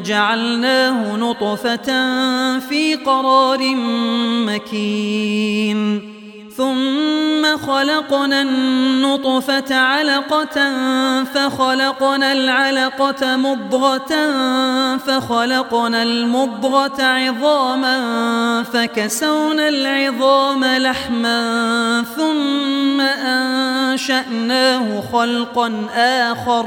جعلناه نطفة في قرار مكين. ثم خلقنا النطفة علقة فخلقنا العلقة مضغة فخلقنا المضغة عظاما فكسونا العظام لحما ثم أنشأناه خلقا آخر.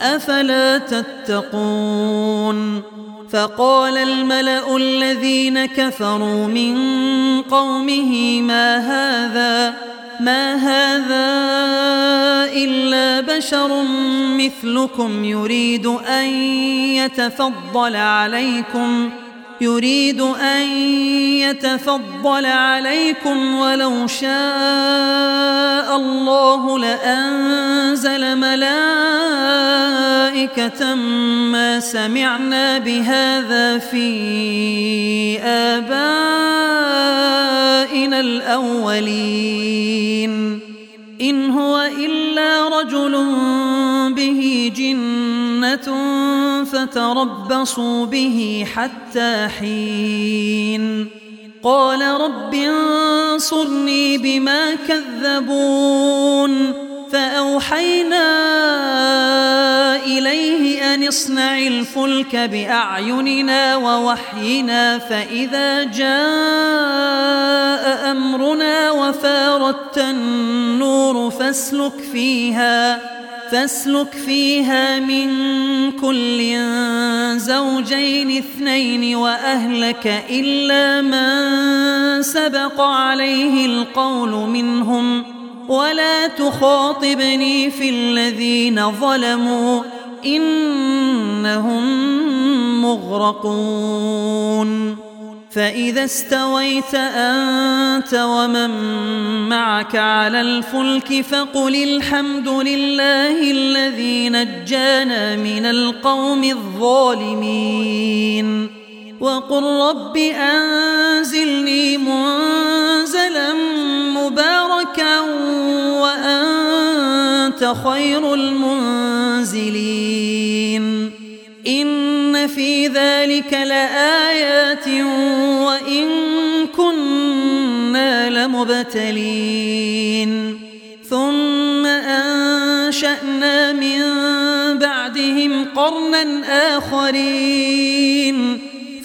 أفلا تتقون؟ فقال الملأ الذين كفروا من قومه ما هذا؟ ما هذا إلا بشر مثلكم يريد أن يتفضل عليكم يريد أن يتفضل عليكم ولو شاء الله لأنزل ملائكة ما سمعنا بهذا في آبائنا الأولين. إن هو إلا رجل به جنة فتربصوا به حتى حين. قال رب انصرني بما كذبون. فأوحينا إليه أن اصنع الفلك بأعيننا ووحينا فإذا جاء أمرنا وفاردت النور فاسلك فيها فاسلك فيها من كل زوجين اثنين وأهلك إلا من سبق عليه القول منهم. ولا تخاطبني في الذين ظلموا إنهم مغرقون. فإذا استويت أنت ومن معك على الفلك فقل الحمد لله الذي نجانا من القوم الظالمين. وقل رب أنزلني منزلا مباركا وأنت خير المنزلين. إن في ذلك لآيات وإن كنا لمبتلين. ثم أنشأنا من بعدهم قرنا آخرين.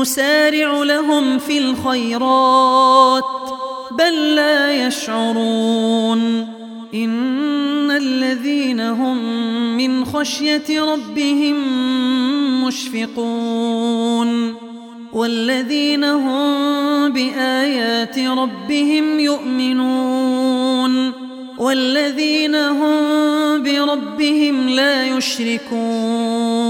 نسارع لهم في الخيرات بل لا يشعرون. إن الذين هم من خشية ربهم مشفقون. والذين هم بآيات ربهم يؤمنون. والذين هم بربهم لا يشركون.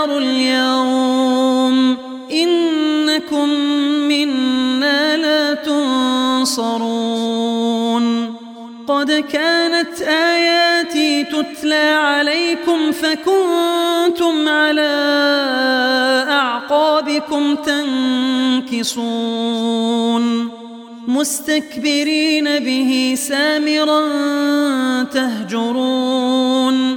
تجأروا اليوم. إنكم منا لا تنصرون. قد كانت آياتي تتلى عليكم فكنتم على أعقابكم تنكصون. مستكبرين به سامرا تهجرون.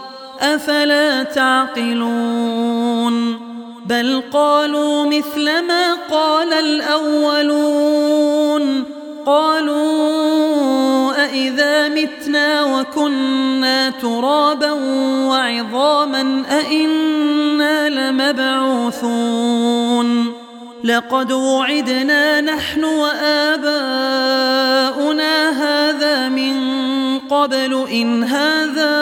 أفلا تعقلون بل قالوا مثل ما قال الأولون قالوا أإذا متنا وكنا ترابا وعظاما أإنا لمبعوثون لقد وعدنا نحن وآباؤنا هذا من قبل إن هذا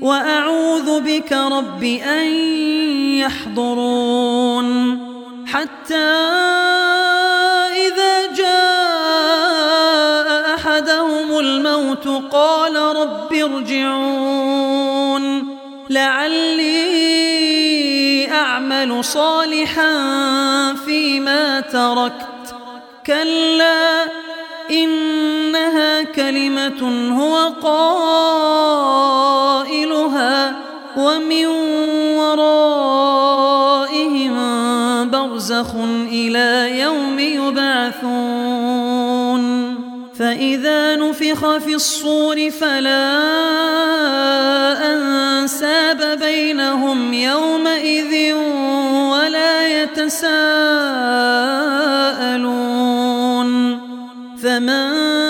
وأعوذ بك رب أن يحضرون. حتى إذا جاء أحدهم الموت قال رب ارجعون. لعلي أعمل صالحا فيما تركت. كلا إنها كلمة هو قائلها ومن ورائهم برزخ إلى يوم يبعثون. فإذا نفخ في الصور فلا أنساب بينهم يومئذ ولا يتساءلون. فمن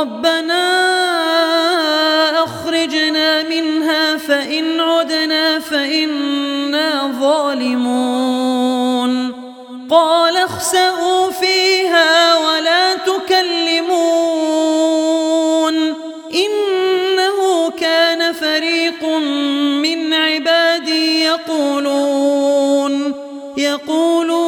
ربنا أخرجنا منها فإن عدنا فإنا ظالمون. قال اخسئوا فيها ولا تكلمون. إنه كان فريق من عبادي يقولون يقولون